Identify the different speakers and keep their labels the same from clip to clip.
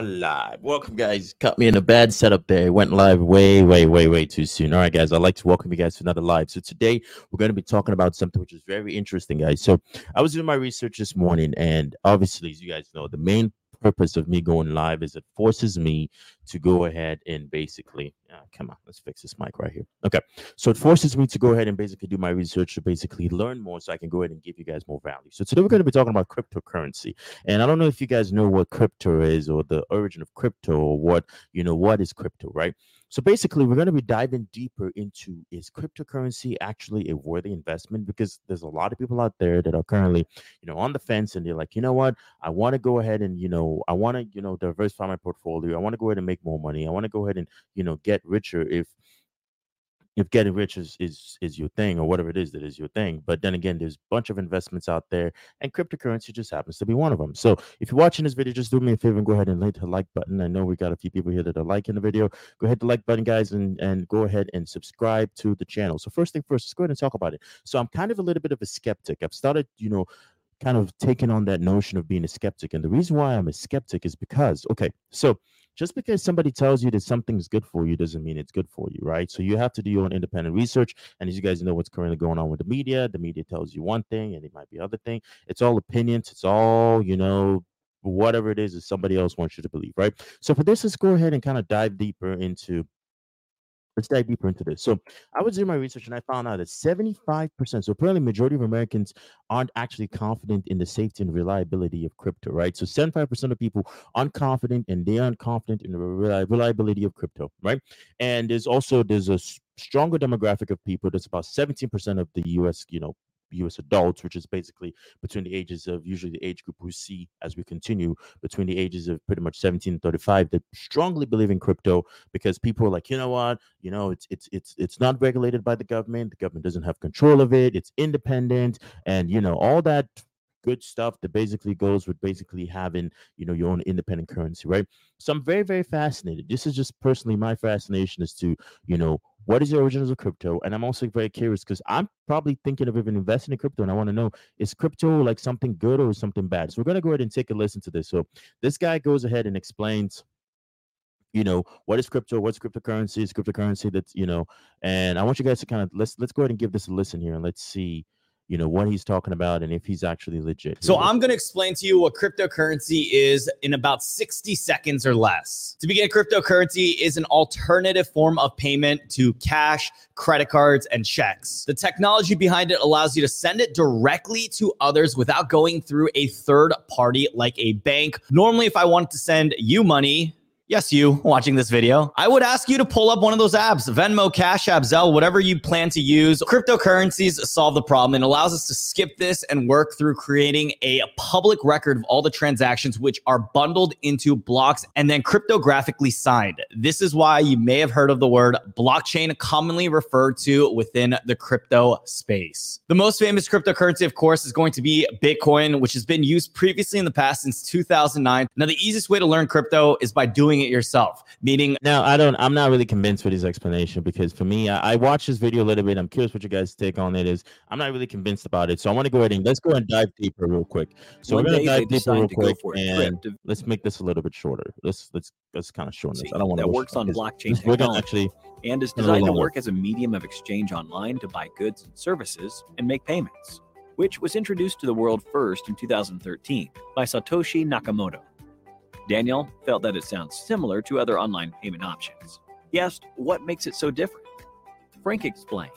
Speaker 1: Live. Welcome, guys. Cut me in a bad setup there. Went live way, way, way, way too soon. All right, guys. I'd like to welcome you guys to another live. So today we're going to be talking about something which is very interesting, guys. So I was doing my research this morning, and obviously, as you guys know, the main purpose of me going live is it forces me to go ahead and basically come on let's fix this mic right here. Okay so it forces me to go ahead and basically do my research to basically learn more so i can go ahead and give you guys more value. So today we're going to be talking about cryptocurrency and i don't know if you guys know what crypto is or the origin of crypto or what you know what is crypto right so basically, we're going to be diving deeper into is cryptocurrency actually a worthy investment? Because there's a lot of people out there that are currently, you know, on the fence and they're like, you know what, I want to go ahead and, you know, I want to, you know, diversify my portfolio. I want to go ahead and make more money. I want to go ahead and, you know, get richer if if getting rich is, is is your thing or whatever it is that is your thing but then again there's a bunch of investments out there and cryptocurrency just happens to be one of them so if you're watching this video just do me a favor and go ahead and hit the like button. I know we got a few people here that are liking the video. Go ahead to like button guys and and go ahead and subscribe to the channel. So first thing first let's go ahead and talk about it. So i'm kind of a little bit of a skeptic. I've started you know kind of taking on that notion of being a skeptic and the reason why i'm a skeptic is because okay so just because somebody tells you that something's good for you doesn't mean it's good for you, right? So you have to do your own independent research. And as you guys know, what's currently going on with the media, the media tells you one thing and it might be other thing. It's all opinions. It's all, you know, whatever it is that somebody else wants you to believe, right? So for this, let's go ahead and kind of dive deeper into let's dive deeper into this. So I was doing my research and I found out that 75%, so apparently majority of Americans aren't actually confident in the safety and reliability of crypto, right? So 75% of people aren't confident and they aren't confident in the reliability of crypto, right? And there's also there's a stronger demographic of people that's about 17% of the US, you know, US adults, which is basically between the ages of usually the age group we see as we continue between the ages of pretty much 17 and 35 that strongly believe in crypto because people are like, you know what, you know, it's it's it's it's not regulated by the government. The government doesn't have control of it. It's independent, and you know all that good stuff that basically goes with basically having you know your own independent currency right? So i'm very very fascinated. This is just personally my fascination as to you know what is the origins of crypto? And i'm also very curious because i'm probably thinking of even investing in crypto and i want to know is crypto like something good or something bad? So we're going to go ahead and take a listen to this. So this guy goes ahead and explains you know what is crypto what's cryptocurrency is cryptocurrency that's you know and i want you guys to kind of let's let's go ahead and give this a listen here and let's see you know what he's talking about and if he's actually legit.
Speaker 2: So I'm going to explain to you what cryptocurrency is in about 60 seconds or less. To begin, cryptocurrency is an alternative form of payment to cash, credit cards, and checks. The technology behind it allows you to send it directly to others without going through a third party like a bank. Normally, if I wanted to send you money, yes, you watching this video, I would ask you to pull up one of those apps, Venmo, Cash App, Zelle, whatever you plan to use. Cryptocurrencies solve the problem and allows us to skip this and work through creating a public record of all the transactions which are bundled into blocks and then cryptographically signed. This is why you may have heard of the word blockchain commonly referred to within the crypto space. The most famous cryptocurrency, of course, is going to be Bitcoin, which has been used previously in the past since 2009. Now, the easiest way to learn crypto is by doing doing it yourself. Meaning,
Speaker 1: now I don't. I'm not really convinced with his explanation because for me, I, I watched this video a little bit. I'm curious what you guys take on it is. I'm not really convinced about it, so I want to go ahead and let's go and dive deeper real quick. So One we're gonna dive deeper real quick and let's make this a little bit shorter. Let's let's let's kind of shorten this. I don't want to.
Speaker 3: That works on blockchain. We're gonna actually and is designed to work as a medium of exchange online to buy goods and services and make payments, which was introduced to the world first in 2013 by Satoshi Nakamoto. Daniel felt that it sounds similar to other online payment options. He asked, What makes it so different? Frank explained,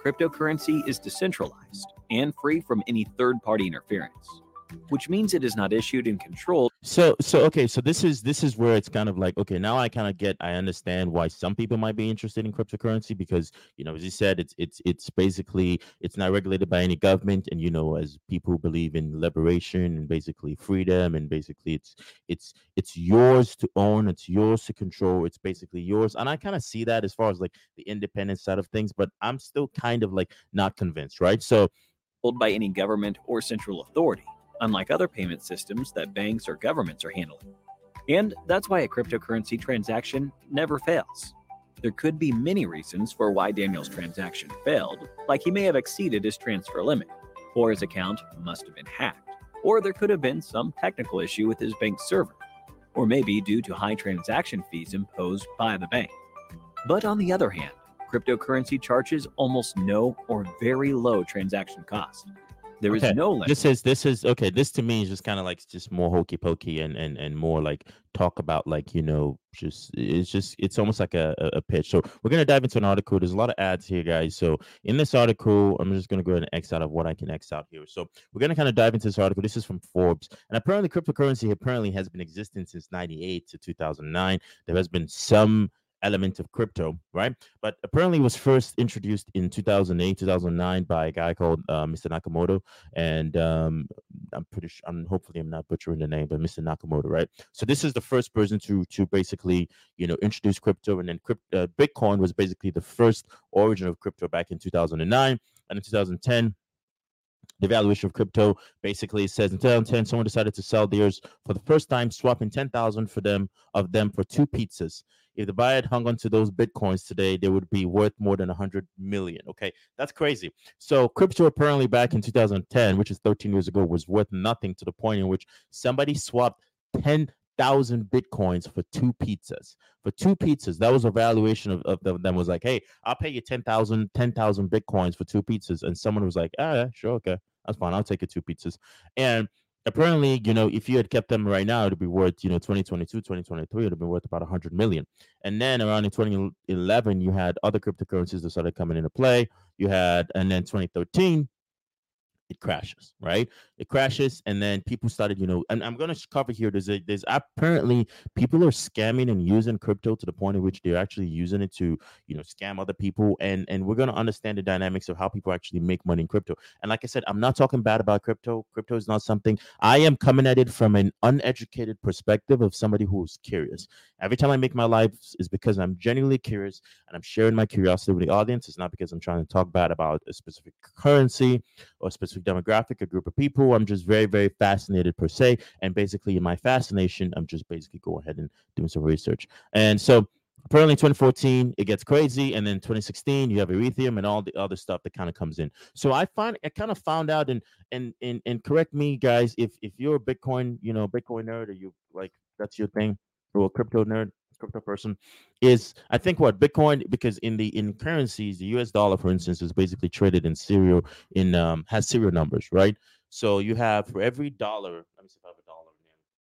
Speaker 3: Cryptocurrency is decentralized and free from any third party interference which means it is not issued and controlled.
Speaker 1: So so okay, so this is this is where it's kind of like okay, now I kind of get I understand why some people might be interested in cryptocurrency because you know as you said it's it's it's basically it's not regulated by any government and you know as people believe in liberation and basically freedom and basically it's it's it's yours to own, it's yours to control, it's basically yours. And I kind of see that as far as like the independent side of things, but I'm still kind of like not convinced, right? So
Speaker 3: by any government or central authority unlike other payment systems that banks or governments are handling. And that's why a cryptocurrency transaction never fails. There could be many reasons for why Daniel's transaction failed, like he may have exceeded his transfer limit, or his account must have been hacked, or there could have been some technical issue with his bank server. or maybe due to high transaction fees imposed by the bank. But on the other hand, cryptocurrency charges almost no or very low transaction cost. There is
Speaker 1: Okay,
Speaker 3: no limit.
Speaker 1: This is this is okay. This to me is just kind of like just more hokey pokey and and and more like talk about like you know just it's just it's almost like a, a a pitch. So we're gonna dive into an article. There's a lot of ads here, guys. So in this article, I'm just gonna go ahead and X out of what I can X out here. So we're gonna kind of dive into this article. This is from Forbes, and apparently cryptocurrency apparently has been existing since '98 to 2009. There has been some element of crypto, right? But apparently was first introduced in 2008, 2009 by a guy called uh, Mr. Nakamoto, and um, I'm pretty sure, I'm hopefully I'm not butchering the name, but Mr. Nakamoto, right? So this is the first person to to basically you know introduce crypto, and then crypt, uh, Bitcoin was basically the first origin of crypto back in 2009, and in 2010 the valuation of crypto basically says in 2010 someone decided to sell theirs for the first time swapping 10,000 for them of them for two pizzas if the buyer had hung on to those bitcoins today they would be worth more than 100 million okay? That's crazy. So crypto apparently back in 2010 which is 13 years ago was worth nothing to the point in which somebody swapped 10,000 bitcoins for two pizzas for two pizzas. That was a valuation of, of them was like hey i'll pay you 10,000 10,000 bitcoins for two pizzas and someone was like ah yeah, sure okay that's fine i'll take it two pizzas and apparently you know if you had kept them right now it'd be worth you know 2022 2023 it'd be worth about 100 million. And then around in 2011 you had other cryptocurrencies that started coming into play. You had and then 2013 it crashes, right? It crashes, and then people started, you know, and I'm going to cover here. There's a, there's apparently people are scamming and using crypto to the point in which they're actually using it to, you know, scam other people, and and we're going to understand the dynamics of how people actually make money in crypto. And like I said, I'm not talking bad about crypto. Crypto is not something I am coming at it from an uneducated perspective of somebody who's curious. Every time I make my life is because I'm genuinely curious and I'm sharing my curiosity with the audience. It's not because I'm trying to talk bad about a specific currency or a specific demographic, a group of people. I'm just very, very fascinated per se. And basically, in my fascination, I'm just basically going ahead and doing some research. And so apparently 2014 it gets crazy and then 2016 you have ethereum and all the other stuff that kind of comes in so i find i kind of found out and and and, and correct me guys if if you're a bitcoin you know bitcoin nerd or you like that's your thing or a crypto nerd crypto person is i think what bitcoin? Because in the in currencies the us dollar for instance is basically traded in serial in um has serial numbers right? So you have for every dollar let me see if i have a dollar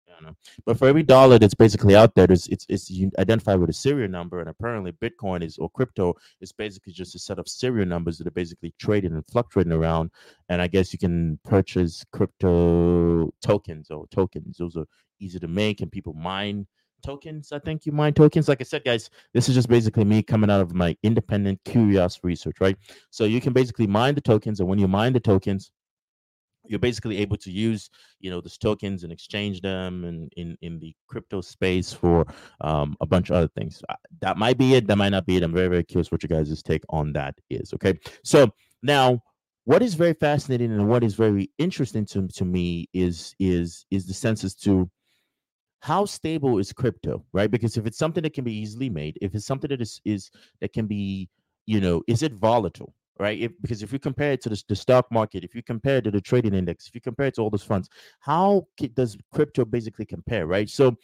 Speaker 1: yeah, no. but for every dollar that's basically out there there's it's it's identified with a serial number and apparently bitcoin is or crypto is basically just a set of serial numbers that are basically traded and fluctuating around and i guess you can purchase crypto tokens or tokens. Those are easy to make and people mine tokens. I think you mine tokens. Like I said, guys, this is just basically me coming out of my independent, curious research, right? So you can basically mine the tokens, and when you mine the tokens, you're basically able to use you know these tokens and exchange them and in in the crypto space for um, a bunch of other things Uh, that might be it that might not be it i'm very very curious what you guys' take on that is okay so now what is very fascinating and what is very interesting to, to me is is is the sense as to how stable is crypto right? Because if it's something that can be easily made if it's something that is is that can be you know is it volatile right? If, because if you compare it to the, the stock market if you compare it to the trading index if you compare it to all those funds how does crypto basically compare right? So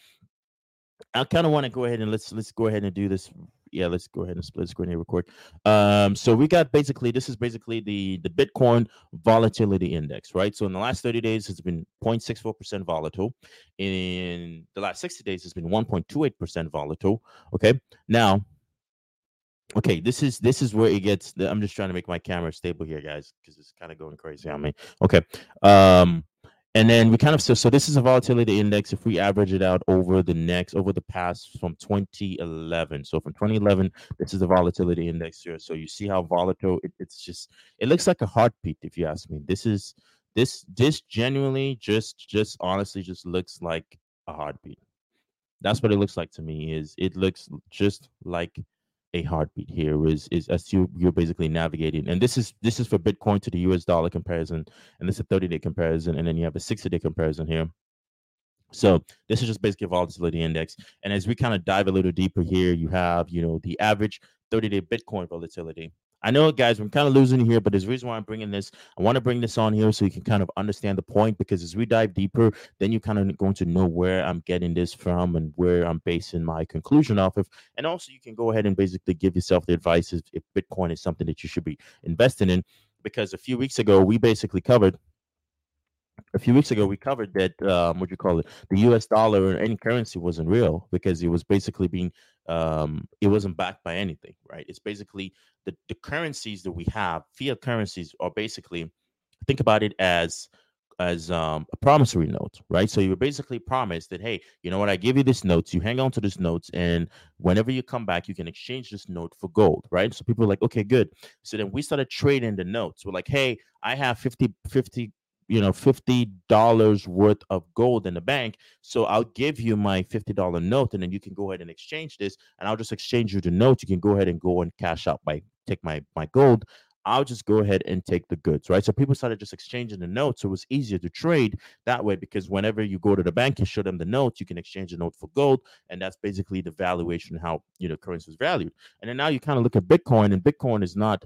Speaker 1: i kind of want to go ahead and let's let's go ahead and do this yeah let's go ahead and split screen here real quick. Um so we got basically this is basically the the bitcoin volatility index right? So in the last 30 days it's been 0.64 percent volatile. In the last 60 days it's been 1.28 percent volatile okay? Now okay this is this is where it gets i'm just trying to make my camera stable here guys because it's kind of going crazy on me okay? Um and then we kind of so, so this is a volatility index. If we average it out over the next over the past from 2011 so from 2011 this is the volatility index here. So you see how volatile it, it's just it looks like a heartbeat if you ask me. This is this this genuinely just just honestly just looks like a heartbeat. That's what it looks like to me is it looks just like a heartbeat here is is as you you're basically navigating. And this is this is for bitcoin to the us dollar comparison and this is a 30 day comparison and then you have a 60 day comparison here. So this is just basically volatility index. And as we kind of dive a little deeper here you have you know the average 30 day bitcoin volatility I know, guys, I'm kind of losing here, but there's a reason why I'm bringing this. I want to bring this on here so you can kind of understand the point because as we dive deeper, then you're kind of going to know where I'm getting this from and where I'm basing my conclusion off of. And also, you can go ahead and basically give yourself the advice if, if Bitcoin is something that you should be investing in. Because a few weeks ago, we basically covered a few weeks ago we covered that um, what you call it the us dollar or any currency wasn't real because it was basically being um, it wasn't backed by anything right it's basically the, the currencies that we have fiat currencies are basically think about it as as um, a promissory note, right? So you basically promised that, hey, you know what? I give you this notes, you hang on to this notes, and whenever you come back, you can exchange this note for gold, right? So people are like, okay, good. So then we started trading the notes. We're like, hey, I have 50, 50 you know, $50 worth of gold in the bank. So I'll give you my $50 note and then you can go ahead and exchange this and I'll just exchange you the note. You can go ahead and go and cash out my take my my gold. I'll just go ahead and take the goods, right? So people started just exchanging the notes. So it was easier to trade that way because whenever you go to the bank, you show them the notes, you can exchange the note for gold. And that's basically the valuation, how you know currency is valued. And then now you kind of look at Bitcoin, and Bitcoin is not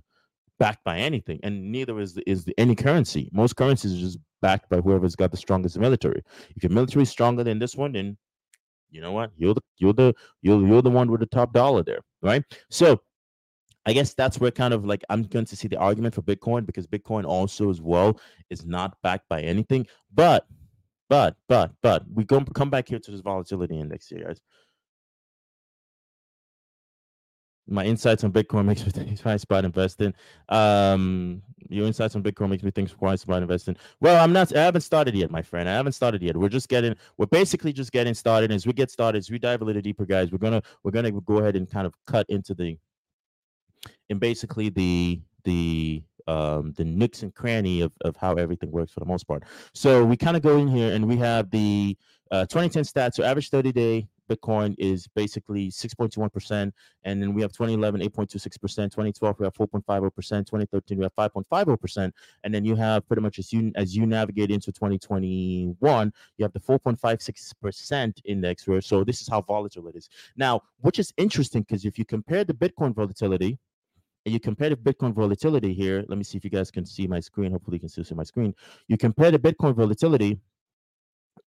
Speaker 1: backed by anything, and neither is is any currency. Most currencies are just backed by whoever's got the strongest military. If your military is stronger than this one, then you know what you're the you're the you're you're the one with the top dollar there, right? So I guess that's where kind of like I'm going to see the argument for Bitcoin because Bitcoin also as well is not backed by anything. But but but but we go come back here to this volatility index here, guys my insights on Bitcoin makes me think twice about investing. Um, your insights on Bitcoin makes me think twice about investing. Well, I'm not. I haven't started yet, my friend. I haven't started yet. We're just getting. We're basically just getting started. As we get started, as we dive a little deeper, guys, we're gonna we're gonna go ahead and kind of cut into the, and basically the the um the nooks and cranny of of how everything works for the most part. So we kind of go in here and we have the uh, 2010 stats. So average 30 day Bitcoin is basically 6.21%. And then we have 2011, 8.26%. 2012, we have 4.50%. 2013, we have 5.50%. And then you have pretty much as you as you navigate into 2021, you have the 4.56% index where so this is how volatile it is. Now, which is interesting because if you compare the Bitcoin volatility and you compare the Bitcoin volatility here, let me see if you guys can see my screen. Hopefully, you can still see my screen. You compare the Bitcoin volatility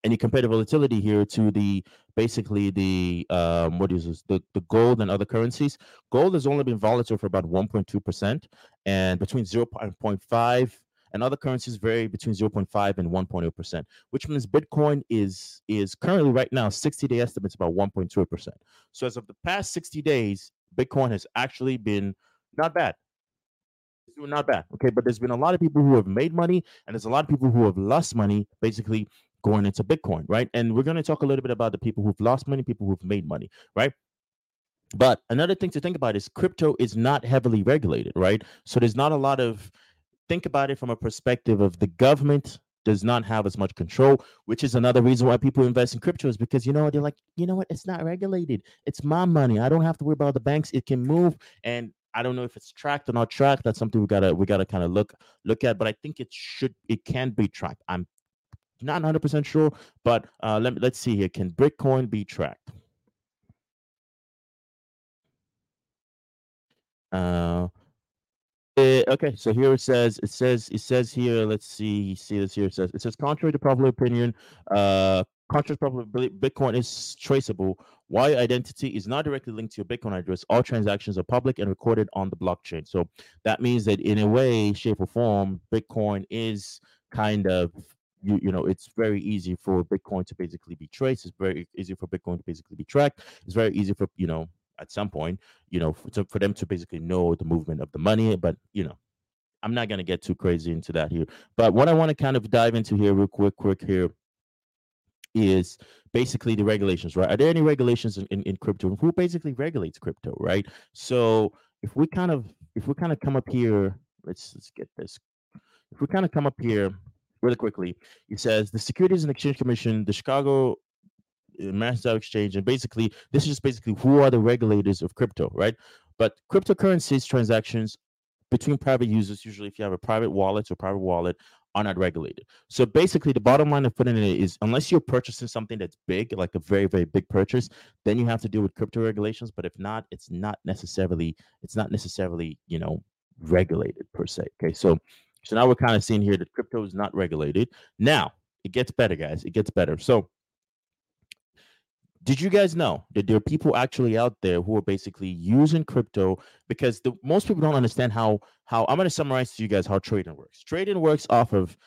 Speaker 1: and you compare the volatility here to the basically the um, what is this the, the gold and other currencies. Gold has only been volatile for about 1.2 percent and between 0.5 and other currencies vary between 0.5 and 1.0 percent which means bitcoin is is currently right now 60 day estimates about 1.2 percent. So as of the past 60 days bitcoin has actually been not bad. Not bad okay? But there's been a lot of people who have made money and there's a lot of people who have lost money basically going into Bitcoin, right? And we're going to talk a little bit about the people who've lost money, people who've made money, right? But another thing to think about is crypto is not heavily regulated, right? So there's not a lot of think about it from a perspective of the government does not have as much control, which is another reason why people invest in crypto is because you know they're like, you know what, it's not regulated. It's my money. I don't have to worry about the banks. It can move and I don't know if it's tracked or not tracked. That's something we gotta we gotta kind of look look at. But I think it should it can be tracked. I'm not 100% sure, but uh, let me, let's see here. Can Bitcoin be tracked? Uh, eh, okay, so here it says it says it says here. Let's see, see this here. It says it says contrary to popular opinion, uh, contrary to popular Bitcoin is traceable. Why identity is not directly linked to your Bitcoin address. All transactions are public and recorded on the blockchain. So that means that in a way, shape, or form, Bitcoin is kind of you you know it's very easy for bitcoin to basically be traced it's very easy for bitcoin to basically be tracked it's very easy for you know at some point you know for, to, for them to basically know the movement of the money but you know i'm not going to get too crazy into that here. But what i want to kind of dive into here real quick quick here is basically the regulations right? Are there any regulations in, in, in crypto? Who basically regulates crypto right? So if we kind of if we kind of come up here let's let's get this. If we kind of come up here really quickly. He says the Securities and Exchange Commission, the Chicago uh, Master Exchange, and basically this is just basically who are the regulators of crypto, right? But cryptocurrencies transactions between private users, usually if you have a private wallet or private wallet, are not regulated. So basically, the bottom line of putting it is unless you're purchasing something that's big, like a very, very big purchase, then you have to deal with crypto regulations. But if not, it's not necessarily, it's not necessarily, you know, regulated per se. Okay, so so now we're kind of seeing here that crypto is not regulated. Now it gets better, guys. It gets better. So did you guys know that there are people actually out there who are basically using crypto because the most people don't understand how how I'm going to summarize to you guys how trading works. Trading works off of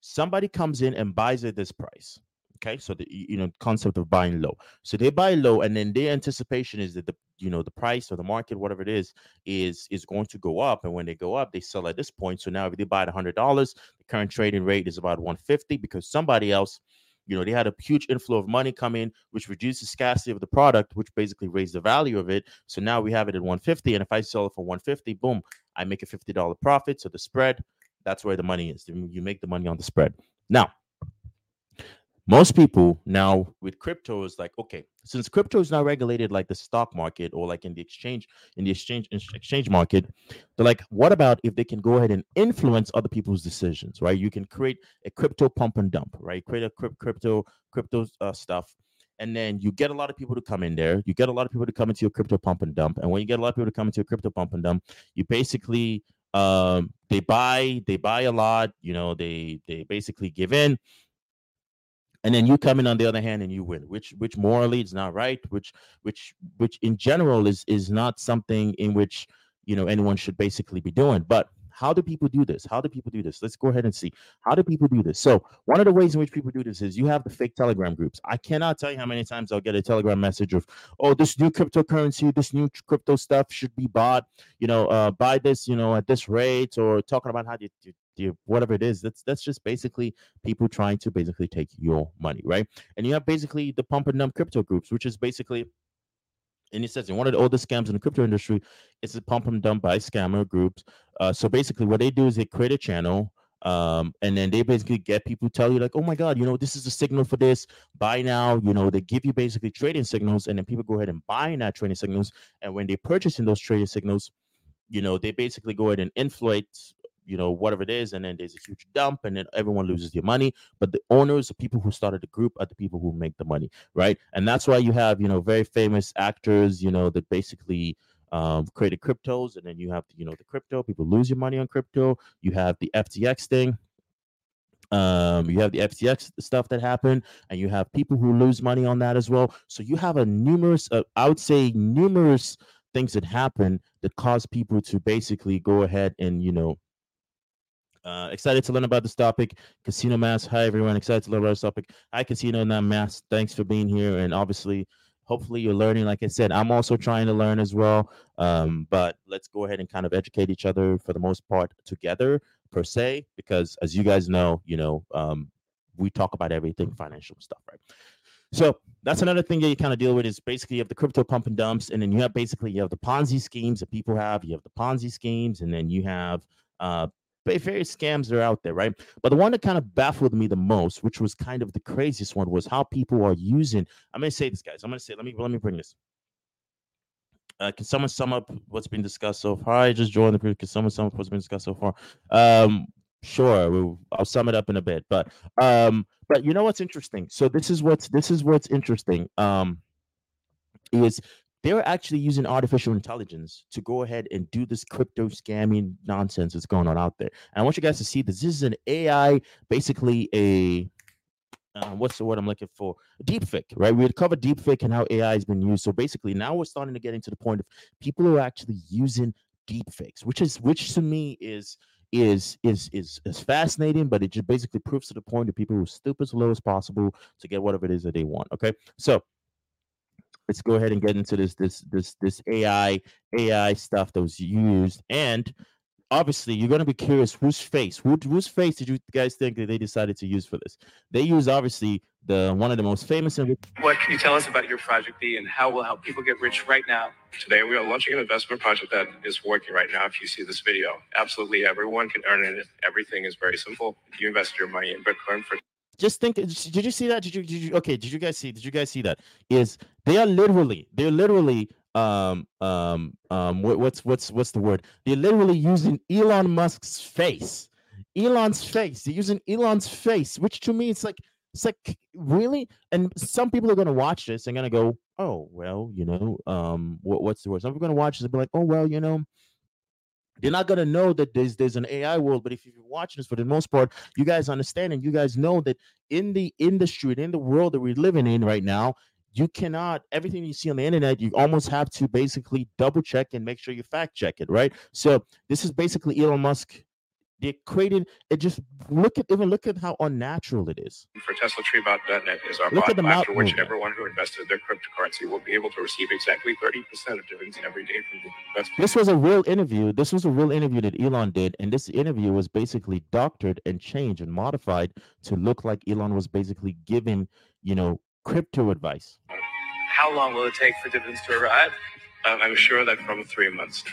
Speaker 1: somebody comes in and buys at this price. Okay, so the you know concept of buying low. So they buy low, and then their anticipation is that the you know the price or the market, whatever it is, is is going to go up. And when they go up, they sell at this point. So now if they buy at hundred dollars, the current trading rate is about one fifty because somebody else you know, they had a huge inflow of money come in, which reduced the scarcity of the product, which basically raised the value of it. So now we have it at 150. And if I sell it for 150, boom, I make a $50 profit. So the spread, that's where the money is. You make the money on the spread. Now, most people now with crypto is like okay since crypto is not regulated like the stock market or like in the exchange in the exchange exchange market they're like what about if they can go ahead and influence other people's decisions right? You can create a crypto pump and dump right? Create a crypto crypto uh, stuff. And then you get a lot of people to come in there. You get a lot of people to come into your crypto pump and dump. And when you get a lot of people to come into your crypto pump and dump you basically um they buy they buy a lot you know they they basically give in and then you come in on the other hand and you win which which morally is not right which which which in general is is not something in which you know anyone should basically be doing. But how do people do this? How do people do this? Let's go ahead and see. How do people do this? So one of the ways in which people do this is you have the fake telegram groups. I cannot tell you how many times i'll get a telegram message of oh this new cryptocurrency this new crypto stuff should be bought you know uh buy this you know at this rate or talking about how you, you you whatever it is that's that's just basically people trying to basically take your money right? And you have basically the pump and dump crypto groups which is basically and he says one of the oldest scams in the crypto industry it's a pump and dump by scammer groups. Uh, so basically what they do is they create a channel um, and then they basically get people tell you like oh my god you know this is a signal for this. Buy now you know they give you basically trading signals and then people go ahead and buy in that trading signals. And when they purchase in those trading signals you know they basically go ahead and inflate you know whatever it is and then there's a huge dump and then everyone loses their money. But the owners the people who started the group are the people who make the money right? And that's why you have you know very famous actors you know that basically um, created cryptos and then you have you know the crypto. People lose your money on crypto. You have the ftx thing. Um, you have the FTX stuff that happened, and you have people who lose money on that as well. So you have a numerous, uh, I would say, numerous things that happen that cause people to basically go ahead and you know uh, excited to learn about this topic. Casino Mass. Hi, everyone. Excited to learn about this topic. Hi, Casino not Mass. Thanks for being here. And obviously, hopefully, you're learning. Like I said, I'm also trying to learn as well. Um, but let's go ahead and kind of educate each other for the most part together, per se, because as you guys know, you know, um, we talk about everything financial stuff, right? So that's another thing that you kind of deal with is basically you have the crypto pump and dumps, and then you have basically you have the Ponzi schemes that people have. You have the Ponzi schemes, and then you have uh, various scams are out there, right? But the one that kind of baffled me the most, which was kind of the craziest one, was how people are using. I'm gonna say this, guys. I'm gonna say. Let me let me bring this. Uh, can someone sum up what's been discussed so far? I just joined the group. Can someone sum up what's been discussed so far? Um, sure. We'll, I'll sum it up in a bit. But um, but you know what's interesting? So this is what's this is what's interesting. Um, is they're actually using artificial intelligence to go ahead and do this crypto scamming nonsense that's going on out there. And I want you guys to see this. This is an AI, basically a uh, what's the word I'm looking for? Deepfake, right? We had covered deepfake and how AI has been used. So basically, now we're starting to get into the point of people are actually using deepfakes, which is which to me is is is is is fascinating, but it just basically proves to the point that people are stupid as low as possible to get whatever it is that they want. Okay, so let's go ahead and get into this this this this AI AI stuff that was used. And obviously, you're going to be curious whose face, who, whose face did you guys think that they decided to use for this? They use obviously the one of the most famous. And
Speaker 4: what can you tell us about your project B and how will help people get rich right now?
Speaker 5: Today, we are launching an investment project that is working right now. If you see this video, absolutely everyone can earn it. Everything is very simple. You invest your money in Bitcoin for
Speaker 1: just think did you see that? Did you, did you okay did you guys see did you guys see that? Is they are literally they're literally um um um what, what's what's what's the word? They're literally using elon musk's face. Elon's face. They're using elon's face which to me it's like it's like really? And some people are going to watch this and going to go oh well you know um what, what's the word? Some people are going to watch this and be like oh well you know they're not gonna know that there's there's an AI world. But if you're watching this for the most part, you guys understand and you guys know that in the industry and in the world that we're living in right now, you cannot everything you see on the internet you almost have to basically double check and make sure you fact check it right so this is basically elon musk they're creating it just look at even look at how unnatural it is
Speaker 5: For TeslaTreebot.net is our
Speaker 1: Look at
Speaker 5: bot,
Speaker 1: the
Speaker 5: after which
Speaker 1: movement.
Speaker 5: everyone who invested their cryptocurrency will be able to receive exactly 30% of dividends every day from the investment.
Speaker 1: this was a real interview this was a real interview that elon did and this interview was basically doctored and changed and modified to look like elon was basically giving you know crypto advice
Speaker 4: How long will it take for dividends to arrive?
Speaker 5: Um, I'm sure that from three months.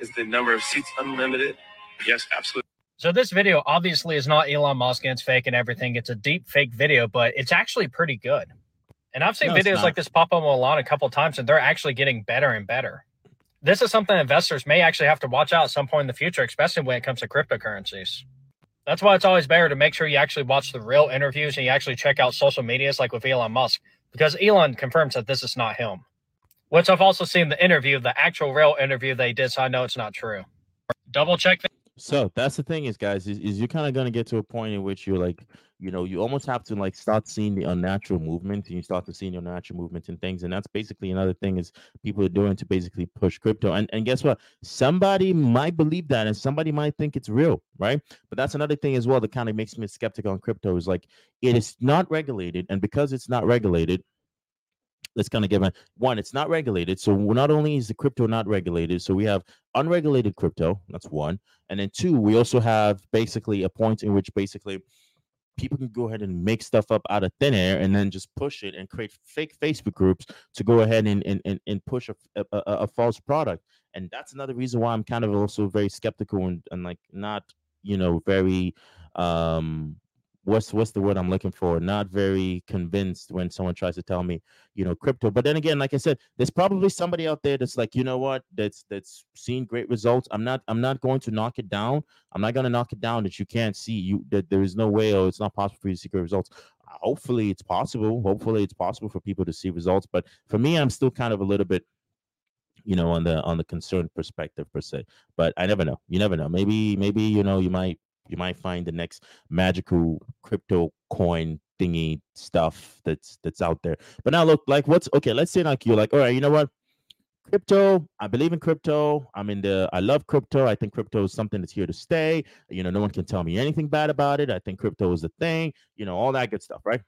Speaker 4: Is the number of seats unlimited?
Speaker 5: Yes, absolutely.
Speaker 6: So this video obviously is not Elon Musk and it's fake and everything. It's a deep fake video, but it's actually pretty good. And I've seen
Speaker 1: No,
Speaker 6: videos like this pop up online a couple of times, and they're actually getting better and better. This is something investors may actually have to watch out at some point in the future, especially when it comes to cryptocurrencies. That's why it's always better to make sure you actually watch the real interviews and you actually check out social medias like with Elon Musk, because Elon confirms that this is not him. Which I've also seen the interview, the actual real interview they did, so I know it's not true. Double check
Speaker 1: So that's the thing is, guys, is, is you're kind of gonna get to a point in which you're like, you know, you almost have to like start seeing the unnatural movement, and you start to see your natural movements and things, and that's basically another thing is people are doing to basically push crypto. And and guess what? Somebody might believe that, and somebody might think it's real, right? But that's another thing as well that kind of makes me skeptical on crypto is like it is not regulated, and because it's not regulated, let's kind of give a one it's not regulated so not only is the crypto not regulated so we have unregulated crypto that's one and then two we also have basically a point in which basically people can go ahead and make stuff up out of thin air and then just push it and create fake facebook groups to go ahead and and, and, and push a, a, a false product and that's another reason why i'm kind of also very skeptical and, and like not you know very um what's what's the word i'm looking for? Not very convinced when someone tries to tell me you know crypto. But then again like i said there's probably somebody out there that's like you know what? That's that's seen great results. I'm not i'm not going to knock it down. I'm not going to knock it down that you can't see. You that there is no way or it's not possible for you to see great results. Hopefully it's possible. Hopefully it's possible for people to see results. But for me i'm still kind of a little bit you know on the on the concerned perspective per se. But i never know. You never know. Maybe maybe you know you might you might find the next magical crypto coin thingy stuff that's that's out there. But now look like what's okay let's say like you're like all right you know what? Crypto i believe in crypto. I'm in the i love crypto. I think crypto is something that's here to stay. You know no one can tell me anything bad about it. I think crypto is a thing you know all that good stuff right?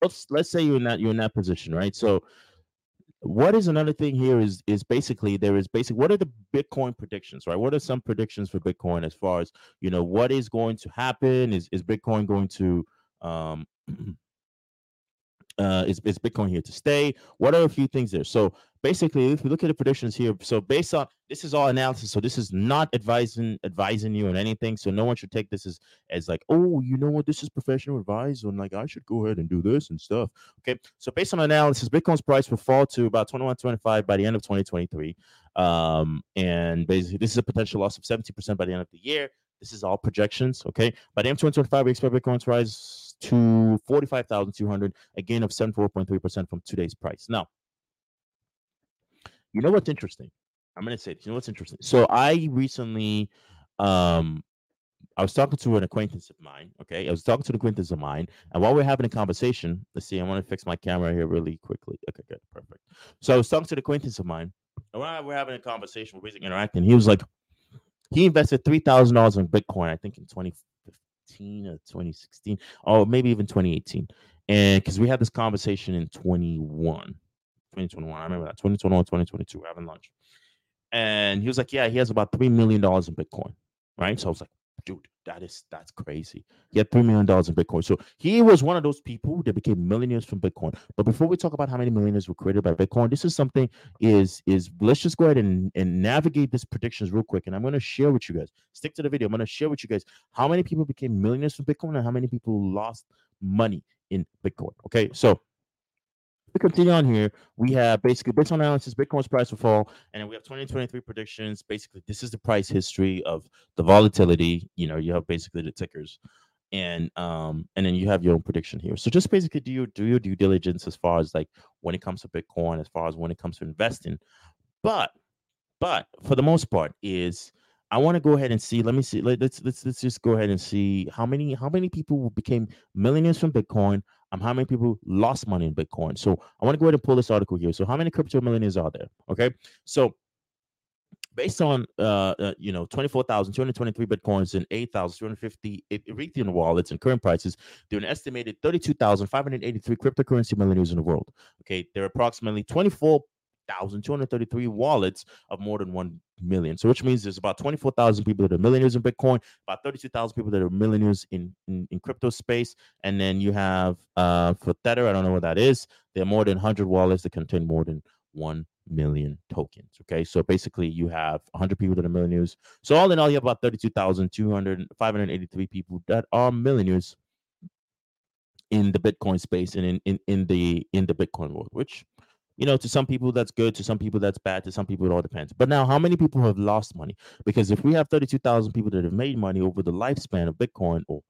Speaker 1: Let's let's say you're in that you're in that position right? So what is another thing here is is basically there is basic what are the bitcoin predictions right? What are some predictions for bitcoin as far as you know what is going to happen? Is is bitcoin going to um uh is, is bitcoin here to stay? What are a few things there? So basically if we look at the predictions here so based on this is all analysis so this is not advising advising you on anything so no one should take this as as like oh you know what this is professional advice and like i should go ahead and do this and stuff. Okay so based on analysis bitcoin's price will fall to about 2125 by the end of 2023 um and basically this is a potential loss of 70% by the end of the year. This is all projections okay? By the end of 2025 we expect bitcoin to rise to 45,200 a gain of 74.3% from today's price now you know what's interesting i'm going to say this you know what's interesting so i recently um I was talking to an acquaintance of mine. Okay, I was talking to an acquaintance of mine, and while we're having a conversation, let's see. I want to fix my camera here really quickly. Okay, good, perfect. So I was talking to an acquaintance of mine, and while we're having a conversation, we're basically interacting. He was like, he invested three thousand dollars in Bitcoin, I think in 2015 or 2016, or maybe even 2018. And because we had this conversation in 21, 2021, I remember that 2021, 2022, we're having lunch, and he was like, yeah, he has about three million dollars in Bitcoin, right? So I was like dude, that is that's crazy. He had three million dollars in Bitcoin. So he was one of those people that became millionaires from Bitcoin. But before we talk about how many millionaires were created by Bitcoin, this is something is is let's just go ahead and, and navigate this predictions real quick. And I'm to share with you guys. Stick to the video. I'm to share with you guys how many people became millionaires from Bitcoin and how many people lost money in Bitcoin. Okay, so we continue on here. We have basically on analysis, Bitcoin's price will fall, and then we have 2023 predictions. Basically, this is the price history of the volatility. You know, you have basically the tickers, and um, and then you have your own prediction here. So just basically do your do your due diligence as far as like when it comes to Bitcoin, as far as when it comes to investing. But but for the most part, is I want to go ahead and see. Let me see. Let, us let's let's just go ahead and see how many how many people became millionaires from Bitcoin. Um, how many people lost money in Bitcoin? So I want to go ahead and pull this article here. So how many crypto millionaires are there? Okay, so based on uh, uh you know 24,223 bitcoins and 8,250 Ethereum wallets and current prices, there are an estimated 32,583 cryptocurrency millionaires in the world. Okay, there are approximately 24,233 wallets of more than 1 million. So which means there's about 24,000 people that are millionaires in Bitcoin, about 32,000 people that are millionaires in, in, in crypto space. And then you have uh for Tether, I don't know what that is. There are more than 100 wallets that contain more than 1 million tokens. Okay, so basically you have 100 people that are millionaires. So all in all, you have about 32,200, 583 people that are millionaires in the Bitcoin space and in, in, in the in the Bitcoin world, which you know to some people that's good, to some people that's bad, to some people it all depends. But now, how many people have lost money? Because if we have 32,000 people that have made money over the lifespan of Bitcoin, or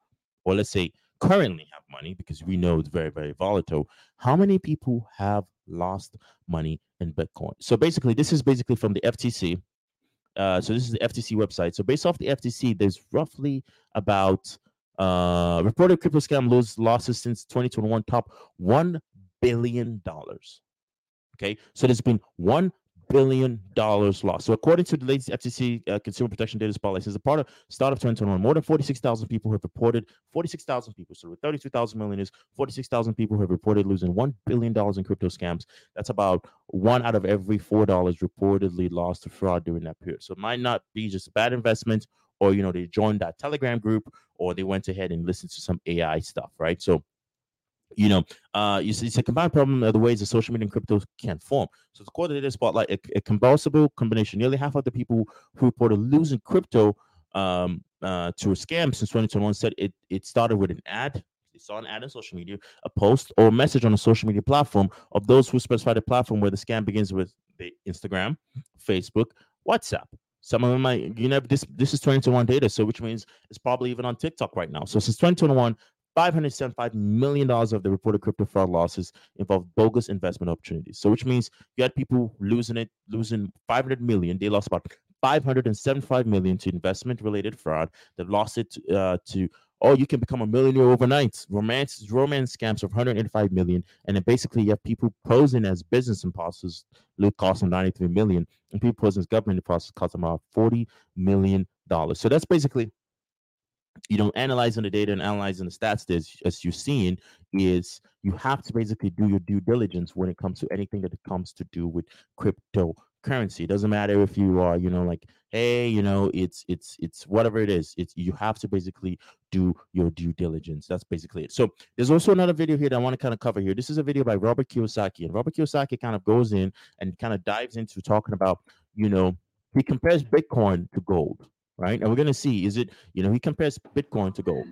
Speaker 1: or let's say currently have money because we know it's very very volatile how many people have lost money in bitcoin so basically this is basically from the ftc uh, so this is the ftc website so based off the ftc there's roughly about uh reported crypto scam lose losses since 2021 top 1 billion dollars okay so there's been 1 billion dollars lost. So according to the latest FTC uh, Consumer Protection Data Spotlight, since the part of start of 2021, more than 46,000 people have reported 46,000 people. So with 32,000 millionaires, 46,000 people have reported losing one billion dollars in crypto scams. That's about one out of every four dollars reportedly lost to fraud during that period. So it might not be just a bad investment, or you know they joined that Telegram group, or they went ahead and listened to some AI stuff, right? So you know, uh, it's, it's a combined problem of the ways that social media and crypto can form. So, according to this spotlight, a, a combustible combination. Nearly half of the people who reported losing crypto um, uh, to a scam since 2021 said it, it started with an ad. They saw an ad on social media, a post, or a message on a social media platform of those who specify the platform where the scam begins with the Instagram, Facebook, WhatsApp. Some of them might, you know, this this is 2021 data, so which means it's probably even on TikTok right now. So since 2021, $575 million of the reported crypto fraud losses involved bogus investment opportunities. So, which means you had people losing it, losing 500 million. They lost about 575 million to investment related fraud. They lost it uh, to, oh, you can become a millionaire overnight. Romance, romance scams of 185 million. And then basically you have people posing as business imposters, loot cost them 93 million. And people posing as government imposters cost them about 40 million dollars. So that's basically you know, analyzing the data and analyzing the stats as, as you're seeing is you have to basically do your due diligence when it comes to anything that comes to do with cryptocurrency. It doesn't matter if you are, you know, like, hey, you know, it's it's it's whatever it is. It's you have to basically do your due diligence. That's basically it. So there's also another video here that I want to kind of cover here. This is a video by Robert Kiyosaki, and Robert Kiyosaki kind of goes in and kind of dives into talking about, you know, he compares Bitcoin to gold right? And we're going to see is it, you know, he compares Bitcoin to gold.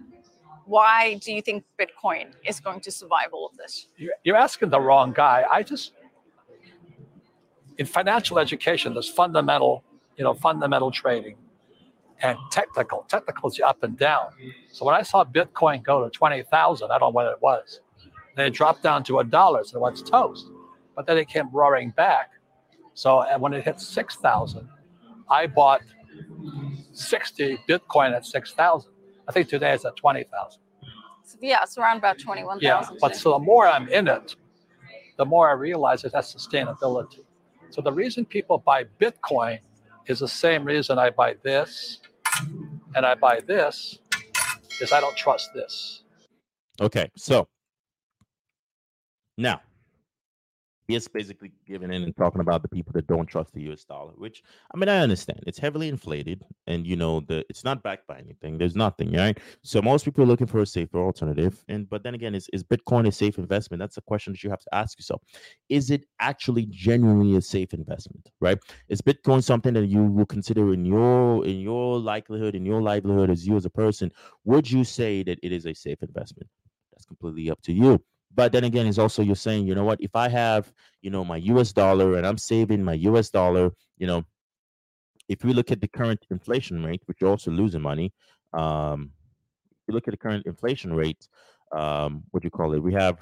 Speaker 7: Why do you think Bitcoin is going to survive all of this?
Speaker 8: You're asking the wrong guy. I just, in financial education, there's fundamental, you know, fundamental trading and technical. Technical is up and down. So when I saw Bitcoin go to 20,000, I don't know what it was. Then it dropped down to a dollar, so what's toast? But then it came roaring back. So when it hit 6,000, I bought 60 Bitcoin at 6,000. I think today it's at 20,000.
Speaker 7: Yeah, it's around about 21,000.
Speaker 8: Yeah, but so the more I'm in it, the more I realize it has sustainability. So the reason people buy Bitcoin is the same reason I buy this and I buy this is I don't trust this.
Speaker 1: Okay, so now is basically giving in and talking about the people that don't trust the US dollar, which I mean I understand. It's heavily inflated and you know the it's not backed by anything. There's nothing, right? So most people are looking for a safer alternative. And but then again, is, is Bitcoin a safe investment? That's a question that you have to ask yourself. Is it actually genuinely a safe investment? Right? Is Bitcoin something that you will consider in your in your likelihood, in your livelihood as you as a person? Would you say that it is a safe investment? That's completely up to you but then again, it's also you're saying, you know what, if I have, you know, my US dollar and I'm saving my US dollar, you know, if we look at the current inflation rate, which you're also losing money, um, if you look at the current inflation rate, um, what do you call it? We have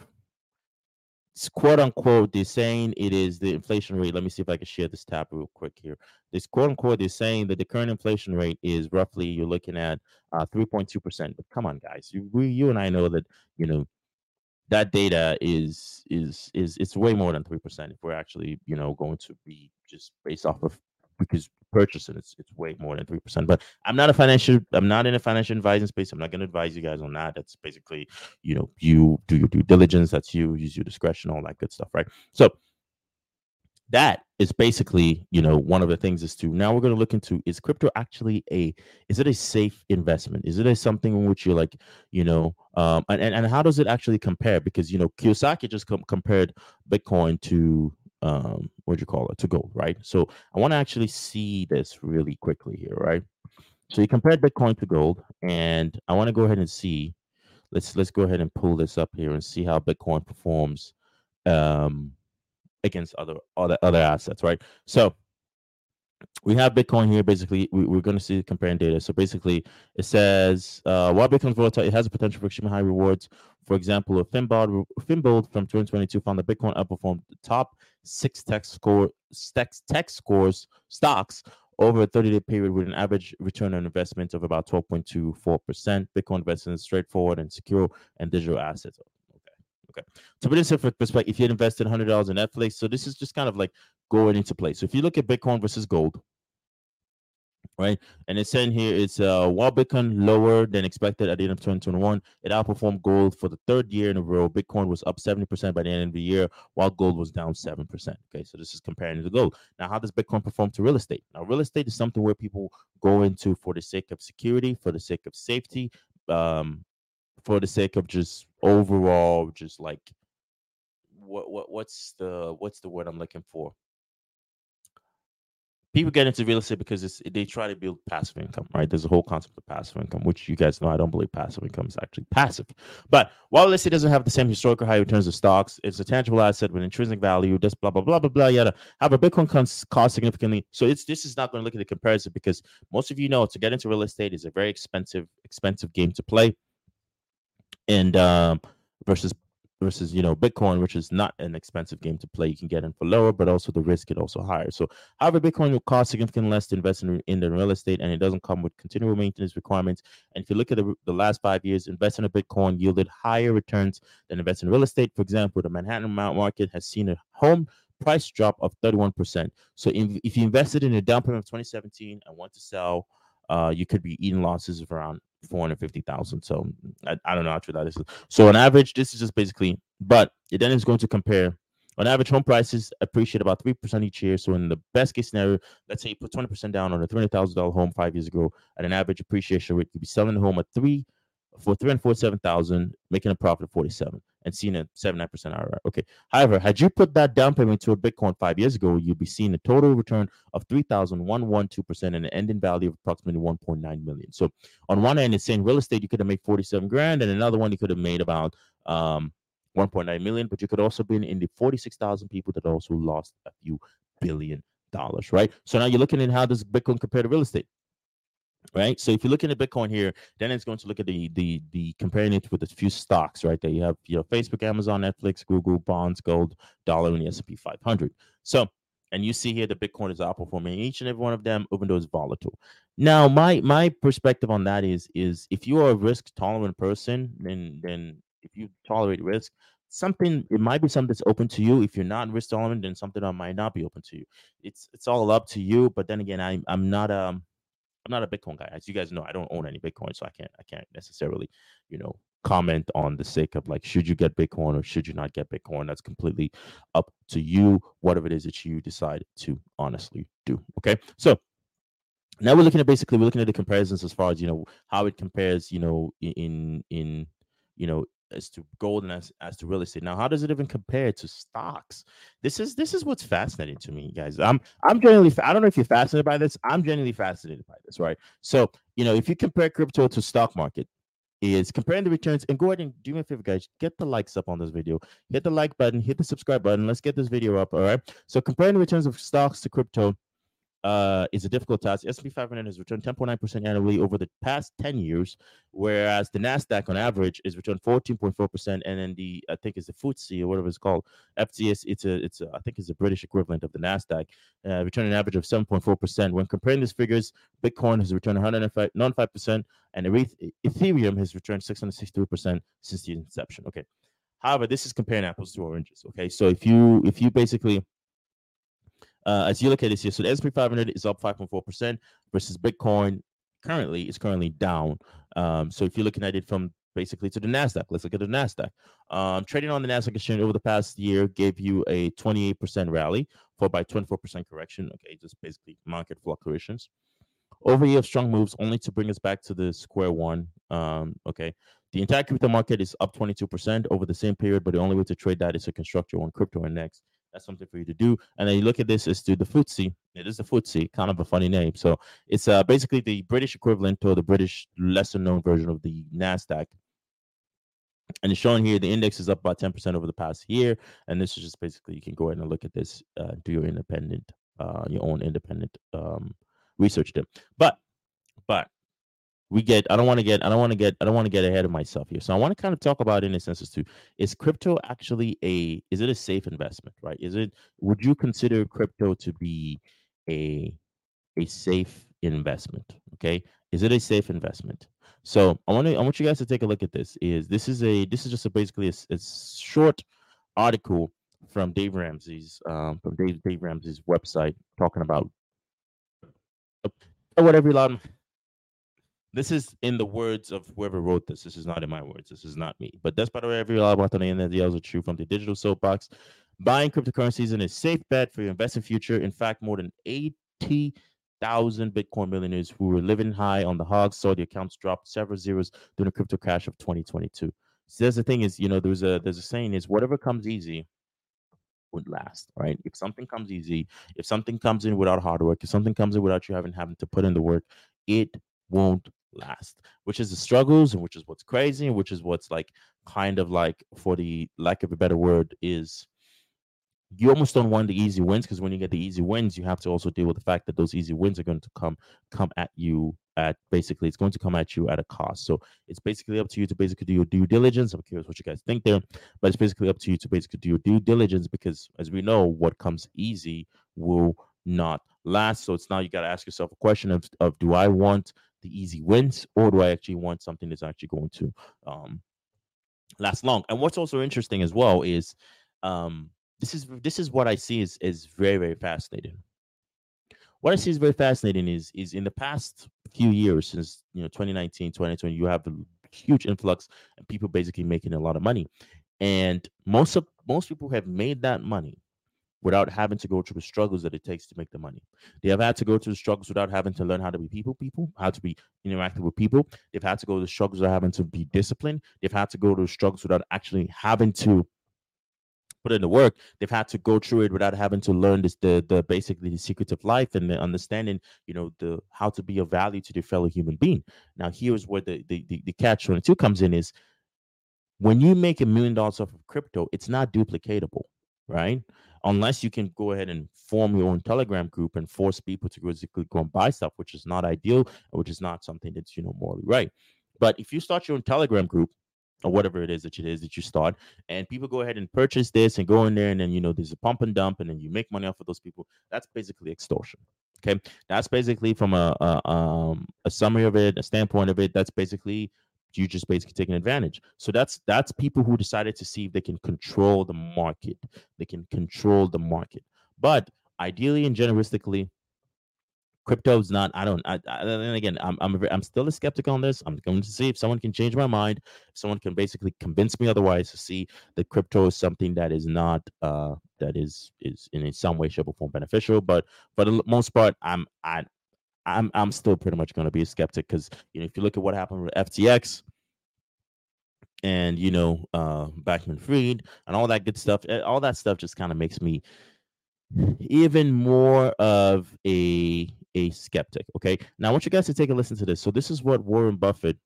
Speaker 1: quote unquote they're saying it is the inflation rate. Let me see if I can share this tab real quick here. This quote unquote they're saying that the current inflation rate is roughly you're looking at uh 3.2 percent. But come on, guys, you we, you and I know that you know that data is is is it's way more than three percent if we're actually you know going to be just based off of because purchasing it's it's way more than three percent. But I'm not a financial I'm not in a financial advising space. I'm not going to advise you guys on that. That's basically you know you do your due diligence. That's you use your discretion, all that good stuff, right? So that is basically you know one of the things is to now we're going to look into is crypto actually a is it a safe investment? Is it a something in which you're like you know um and, and, and how does it actually compare? Because you know kiyosaki just com- compared bitcoin to um what do you call it? To gold right? So i want to actually see this really quickly here right? So you compared bitcoin to gold and i want to go ahead and see let's let's go ahead and pull this up here and see how bitcoin performs um against other other other assets right so we have Bitcoin here. Basically, we, are going to see comparing data. So basically, it says uh, while Bitcoin's volatile, it has a potential for extremely high rewards. For example, a Finbold, Finbold from 2022 found that Bitcoin outperformed the top six tech score tech, scores stocks over a 30-day period with an average return on investment of about 12.24%. Bitcoin investment is straightforward and secure and digital assets. Okay. To put this in perspective, if you had invested $100 in Netflix, so this is just kind of like going into play. So if you look at Bitcoin versus gold, right? And it's saying here it's uh, while Bitcoin lower than expected at the end of 2021, it outperformed gold for the third year in a row. Bitcoin was up 70% by the end of the year, while gold was down 7%. Okay, so this is comparing to gold. Now, how does Bitcoin perform to real estate? Now, real estate is something where people go into for the sake of security, for the sake of safety, um, for the sake of just overall, just like what what what's the what's the word I'm looking for? people get into real estate because it's, they try to build passive income, right? There's a whole concept of passive income, which you guys know I don't believe passive income is actually passive. But while real estate doesn't have the same historical high returns of stocks, it's a tangible asset with intrinsic value. This blah blah blah blah blah yada. However, Bitcoin comes cost significantly, so it's this is not going to look at the comparison because most of you know to get into real estate is a very expensive expensive game to play, and um, versus versus you know bitcoin which is not an expensive game to play you can get in for lower but also the risk is also higher. So however bitcoin will cost significantly less to invest in, in the real estate and it doesn't come with continual maintenance requirements. And if you look at the, the last five years investing in bitcoin yielded higher returns than investing in real estate. For example the manhattan market has seen a home price drop of 31% so if, you invested in a down payment of 2017 and want to sell uh, you could be eating losses of around 450,000. So I, I don't know how true that is. So on average, this is just basically, but it then is going to compare. On average, home prices appreciate about 3% each year. So in the best case scenario, let's say you put 20% down on a $300,000 home five years ago at an average appreciation rate, you'd be selling the home at three for 347,000, making a profit of 47 and seeing a 79% IRR. Okay. However, had you put that down payment to a Bitcoin five years ago, you'd be seeing a total return of 3,112% and an ending value of approximately 1.9 million. So on one end, it's saying real estate, you could have made 47 grand, and another one, you could have made about um, 1.9 million, but you could also be in the 46,000 people that also lost a few billion dollars, right? So now you're looking at how does Bitcoin compare to real estate? Right? So if you're looking at Bitcoin here, then it's going to look at the the the comparing it with a few stocks, right? There you have you know Facebook, Amazon, Netflix, Google, bonds, gold, dollar, and the S&P 500. So and you see here the Bitcoin is outperforming each and every one of them, even though it's volatile. Now, my my perspective on that is is if you are a risk tolerant person, then then if you tolerate risk, something it might be something that's open to you. If you're not risk tolerant, then something that might not be open to you. It's it's all up to you. But then again, i'm I'm not um I'm not a Bitcoin guy. As you guys know, I don't own any Bitcoin, so I can't I can't necessarily, you know, comment on the sake of like should you get Bitcoin or should you not get Bitcoin. That's completely up to you, whatever it is that you decide to honestly do. Okay. So now we're looking at basically we're looking at the comparisons as far as you know how it compares, you know, in in you know as to gold and as, as to real estate. Now, how does it even compare to stocks? This is this is what's fascinating to me, guys. I'm I'm genuinely I don't know if you're fascinated by this. I'm genuinely fascinated by this, right? So, you know, if you compare crypto to stock market, is comparing the returns and go ahead and do me a favor, guys. Get the likes up on this video. Hit the like button, hit the subscribe button. Let's get this video up. All right. So comparing the returns of stocks to crypto uh, is a difficult task. S&P 500 has returned 10.9% annually over the past 10 years, whereas the Nasdaq on average is returned 14.4%, and then the I think is the FTSE or whatever it's called, FTS. It's a it's a, I think it's a British equivalent of the Nasdaq, uh, returned an average of 7.4%. When comparing these figures, Bitcoin has returned 105 percent, and Ethereum has returned 663% since the inception. Okay. However, this is comparing apples to oranges. Okay, so if you if you basically uh, as you look at this here, so the S&P 500 is up 5.4% versus Bitcoin currently is currently down. Um, so if you're looking at it from basically to the Nasdaq, let's look at the Nasdaq. Um, trading on the Nasdaq exchange over the past year gave you a 28% rally, followed by 24% correction. Okay, just basically market fluctuations. Over year of strong moves, only to bring us back to the square one. Um, okay, the entire crypto market is up 22% over the same period, but the only way to trade that is to construct your own crypto index. That's something for you to do. And then you look at this as to the FTSE. It is the FTSE, kind of a funny name. So it's uh, basically the British equivalent or the British lesser known version of the NASDAQ. And it's showing here the index is up about 10% over the past year. And this is just basically you can go ahead and look at this, uh, do your independent, uh, your own independent um, research there. But, but we get i don't want to get i don't want to get i don't want to get ahead of myself here. So i want to kind of talk about in a sense as to is crypto actually a is it a safe investment right? Is it would you consider crypto to be a a safe investment okay? Is it a safe investment? So i want to i want you guys to take a look at this. Is this is a this is just a basically a, a short article from dave ramsey's um from dave dave ramsey's website talking about whatever you this is in the words of whoever wrote this. This is not in my words. This is not me. But despite every lot about the internet yells are true from the digital soapbox. Buying cryptocurrencies is a safe bet for your investing future. In fact, more than 80,000 Bitcoin millionaires who were living high on the hog saw the accounts drop several zeros during the crypto crash of 2022. So that's the thing is, you know, there's a there's a saying is whatever comes easy would last, right? If something comes easy, if something comes in without hard work, if something comes in without you having having to put in the work, it won't last, which is the struggles and which is what's crazy and which is what's like kind of like, for the lack of a better word, is you almost don't want the easy wins because when you get the easy wins, you have to also deal with the fact that those easy wins are going to come come at you at basically it's going to come at you at a cost. So it's basically up to you to basically do your due diligence. I'm curious what you guys think there, but it's basically up to you to basically do your due diligence because as we know, what comes easy will not last. So it's now you got to ask yourself a question of, of do I want the easy wins, or do I actually want something that's actually going to um, last long? And what's also interesting as well is um, this is this is what I see is is very very fascinating. What I see is very fascinating is is in the past few years since you know 2019 2020 you have a huge influx and people basically making a lot of money and most of most people have made that money without having to go through the struggles that it takes to make the money. They have had to go through the struggles without having to learn how to be people, people, how to be interactive with people. They've had to go to the struggles without having to be disciplined. They've had to go to the struggles without actually having to put in the work. They've had to go through it without having to learn this the the basically the secrets of life and the understanding, you know, the how to be of value to their fellow human being. Now here's where the the, the, the catch 22 comes in is when you make a million dollars off of crypto, it's not duplicatable, right? Unless you can go ahead and form your own telegram group and force people to basically go and buy stuff which is not ideal which is not something that's you know morally right. But if you start your own telegram group or whatever it is that it is that you start and people go ahead and purchase this and go in there and then you know there's a pump and dump and then you make money off of those people that's basically extortion okay? That's basically from a, a um a summary of it a standpoint of it that's basically you just basically taking advantage. So that's that's people who decided to see if they can control the market. They can control the market. But ideally and generalistically, crypto is not. I don't. I, I, and again, I'm I'm I'm still a skeptic on this. I'm going to see if someone can change my mind. If someone can basically convince me otherwise to see that crypto is something that is not uh that is is in some way, shape, or form beneficial. But for the most part, I'm I I'm I'm still pretty much going to be a skeptic because you know if you look at what happened with FTX and you know uh Bankman Fried and all that good stuff, eh, all that stuff just kind of makes me even more of a a skeptic. Okay, now I want you guys to take a listen to this. So this is what Warren Buffett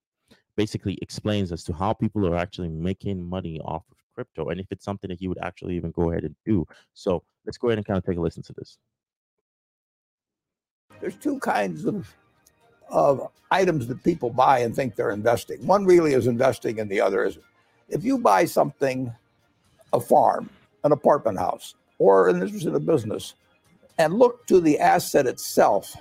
Speaker 1: basically explains as to how people are actually making money off of crypto and if it's something that he would actually even go ahead and do. So let's go ahead and kind of take a listen to this.
Speaker 9: There's two kinds of of items that people buy and think they're investing. One really is investing, and the other isn't. if you buy something, a farm, an apartment house, or an interest in a business, and look to the asset itself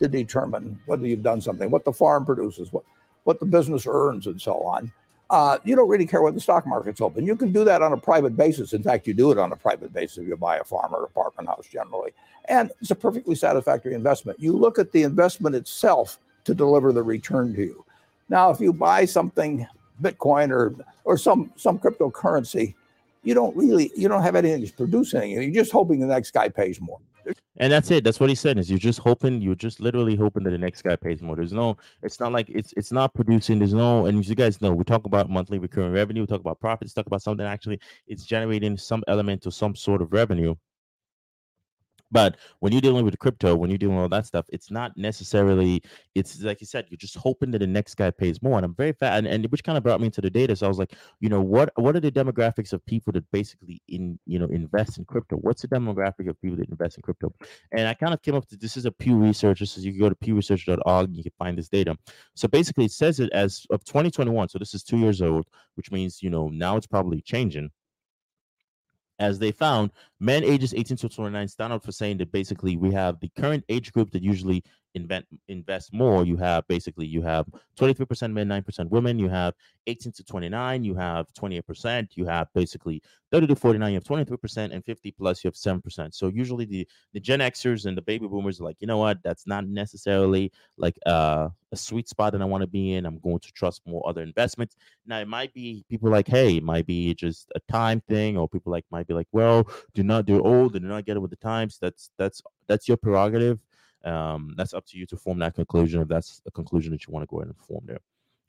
Speaker 9: to determine whether you've done something, what the farm produces, what, what the business earns, and so on. Uh, you don't really care what the stock market's open. You can do that on a private basis. In fact, you do it on a private basis if you buy a farm or apartment house generally. And it's a perfectly satisfactory investment. You look at the investment itself to deliver the return to you. Now, if you buy something, Bitcoin or or some some cryptocurrency, you don't really you don't have anything to produce anything. You're just hoping the next guy pays more.
Speaker 1: And that's it. That's what he said. Is you're just hoping, you're just literally hoping that the next guy pays more. There's no, it's not like it's it's not producing. There's no, and you guys know, we talk about monthly recurring revenue, we talk about profits, talk about something actually it's generating some element of some sort of revenue. But when you're dealing with crypto, when you're doing all that stuff, it's not necessarily. It's like you said, you're just hoping that the next guy pays more. And I'm very fat, and, and which kind of brought me into the data. So I was like, you know, what what are the demographics of people that basically in you know invest in crypto? What's the demographic of people that invest in crypto? And I kind of came up to this is a Pew Research. This is you can go to pewresearch.org and you can find this data. So basically, it says it as of 2021. So this is two years old, which means you know now it's probably changing as they found men ages 18 to 29 stand out for saying that basically we have the current age group that usually invent invest more you have basically you have 23% men 9% women you have 18 to 29 you have 28% you have basically 30 to 49 you have 23% and 50 plus you have 7% so usually the the gen xers and the baby boomers are like you know what? That's not necessarily like uh, a sweet spot that i want to be in. I'm going to trust more other investments. Now it might be people like hey it might be just a time thing or people like might be like well do not do old and do not get it with the times. That's that's that's your prerogative um, that's up to you to form that conclusion if that's a conclusion that you want to go ahead and form there.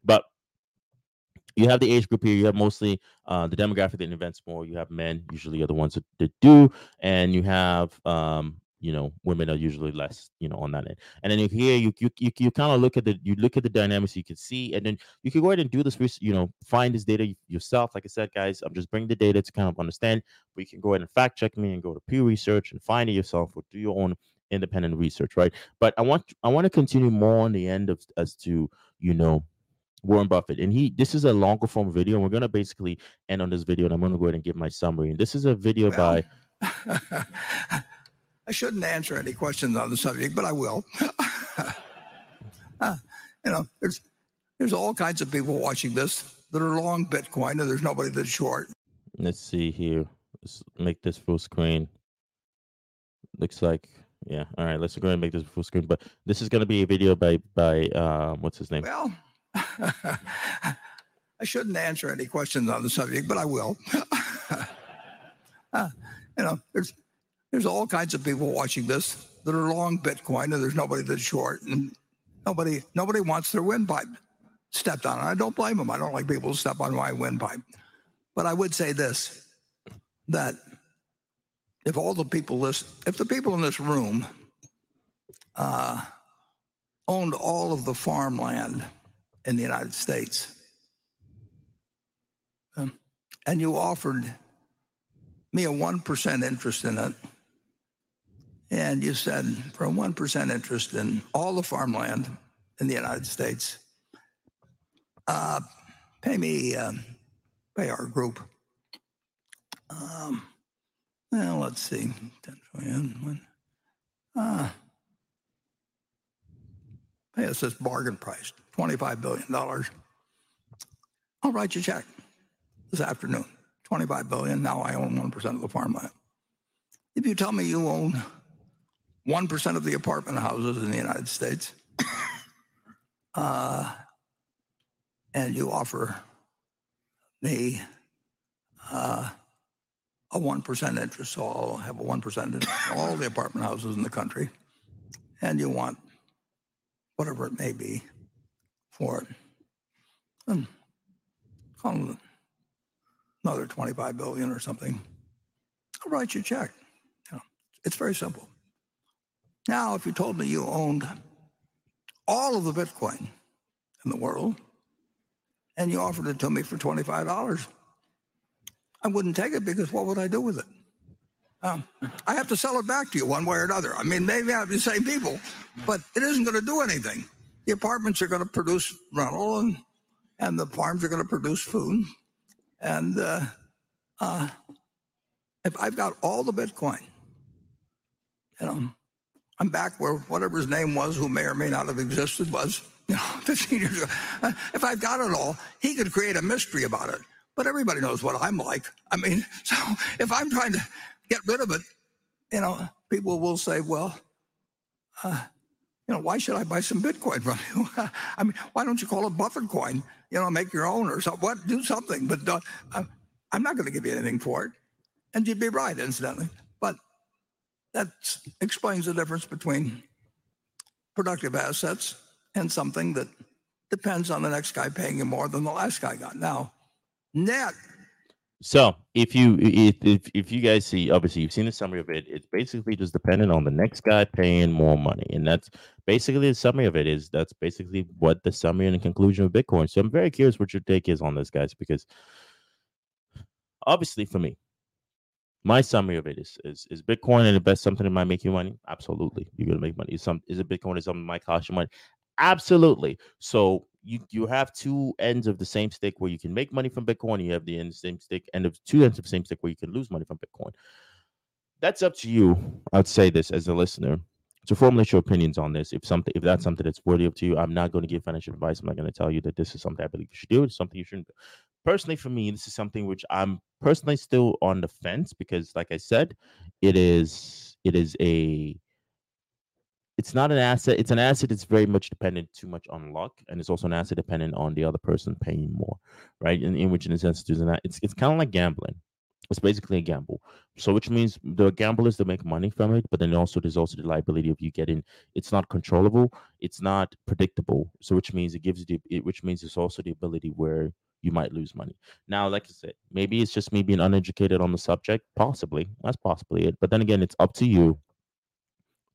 Speaker 1: But you have the age group here. You have mostly uh, the demographic that invents more. You have men usually are the ones that, that do, and you have um, you know women are usually less you know on that end. And then here you you you, you kind of look at the you look at the dynamics you can see, and then you can go ahead and do this. You know, find this data yourself. Like I said, guys, I'm just bringing the data to kind of understand. But you can go ahead and fact check me and go to Pew Research and find it yourself or do your own independent research, right? But I want I want to continue more on the end of as to you know Warren Buffett, and he this is a longer form video. And we're gonna basically end on this video, and I'm gonna go ahead and give my summary. And this is a video well,
Speaker 9: by. I shouldn't answer any questions on the subject, but I will. uh, you know, there's there's all kinds of people watching this that are long Bitcoin, and there's nobody that's short.
Speaker 1: Let's see here. Let's make this full screen. Looks like yeah. All right. Let's go ahead and make this full screen. But this is going to be a video by by um, what's his name?
Speaker 9: Well, I shouldn't answer any questions on the subject, but I will. uh, you know, there's there's all kinds of people watching this that are long Bitcoin, and there's nobody that's short, and nobody nobody wants their windpipe stepped on. I don't blame them. I don't like people to step on my windpipe. But I would say this: that if all the people list, if the people in this room uh, owned all of the farmland in the United States, um, and you offered me a one percent interest in it, and you said for a one percent interest in all the farmland in the United States, uh, pay me, uh, pay our group. Um, well, let's see. 10 trillion. Uh, pay us this bargain price, $25 billion. I'll write you a check this afternoon. 25 billion. Now I own 1% of the farmland. If you tell me you own 1% of the apartment houses in the United States, uh, and you offer me uh, a 1% interest, so I'll have a 1% interest in all the apartment houses in the country, and you want whatever it may be for it. And call it another 25 billion or something. I'll write you a check. You know, it's very simple. Now, if you told me you owned all of the Bitcoin in the world and you offered it to me for $25, I wouldn't take it because what would I do with it? um, I have to sell it back to you one way or another. I mean, maybe I have the same people, but it isn't going to do anything. The apartments are going to produce rental, and and the farms are going to produce food. And uh, uh, if I've got all the Bitcoin, you know, I'm back where whatever his name was, who may or may not have existed, was you know 15 years ago. Uh, if I've got it all, he could create a mystery about it. But everybody knows what I'm like. I mean, so if I'm trying to get rid of it, you know, people will say, well, uh, you know, why should I buy some Bitcoin from you? I mean, why don't you call it Buffett coin? You know, make your own or something. What? Do something. But uh, I'm not going to give you anything for it. And you'd be right, incidentally. But that explains the difference between productive assets and something that depends on the next guy paying you more than the last guy got. Now, net
Speaker 1: so if you if, if if you guys see, obviously you've seen the summary of it. It's basically just dependent on the next guy paying more money, and that's basically the summary of it. Is that's basically what the summary and the conclusion of Bitcoin. So I'm very curious what your take is on this, guys, because obviously for me, my summary of it is is is Bitcoin and best something that might make you money? Absolutely, you're gonna make money. Is some is it Bitcoin is something that might cost you money? Absolutely. So you you have two ends of the same stick where you can make money from Bitcoin. You have the end same stick end of two ends of the same stick where you can lose money from Bitcoin. That's up to you. I'd say this as a listener to formulate your opinions on this. If something if that's something that's worthy up to you, I'm not going to give financial advice. I'm not going to tell you that this is something I believe you should do. It's something you shouldn't do. Personally, for me, this is something which I'm personally still on the fence because, like I said, it is it is a it's not an asset. It's an asset that's very much dependent too much on luck, and it's also an asset dependent on the other person paying more, right? In, in which, in a sense, it's it's kind of like gambling. It's basically a gamble. So, which means the gamblers to make money from it, but then also there's also the liability of you getting. It's not controllable. It's not predictable. So, which means it gives you the, it, which means it's also the ability where you might lose money. Now, like I said, maybe it's just me being uneducated on the subject. Possibly, that's possibly it. But then again, it's up to you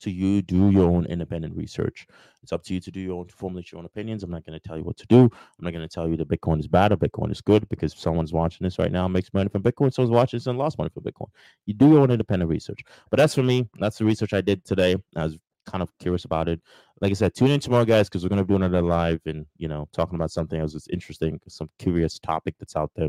Speaker 1: to you do your own independent research. It's up to you to do your own to formulate your own opinions. I'm not going to tell you what to do. I'm not going to tell you that Bitcoin is bad or Bitcoin is good because someone's watching this right now makes money from Bitcoin. Someone's watching this and lost money from Bitcoin. You do your own independent research. But that's for me. That's the research I did today. I was kind of curious about it. Like I said, tune in tomorrow, guys, because we're to do another live and, you know, talking about something else that's interesting, some curious topic that's out there.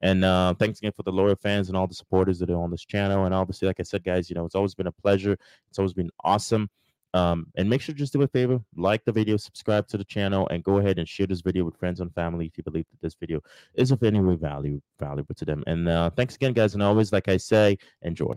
Speaker 1: And uh, thanks again for the loyal fans and all the supporters that are on this channel. And obviously, like I said, guys, you know, it's always been a pleasure. It's always been awesome. Um, and make sure just do a favor, like the video, subscribe to the channel, and go ahead and share this video with friends and family if you believe that this video is of any way value valuable to them. And uh, thanks again, guys. And always, like I say, enjoy.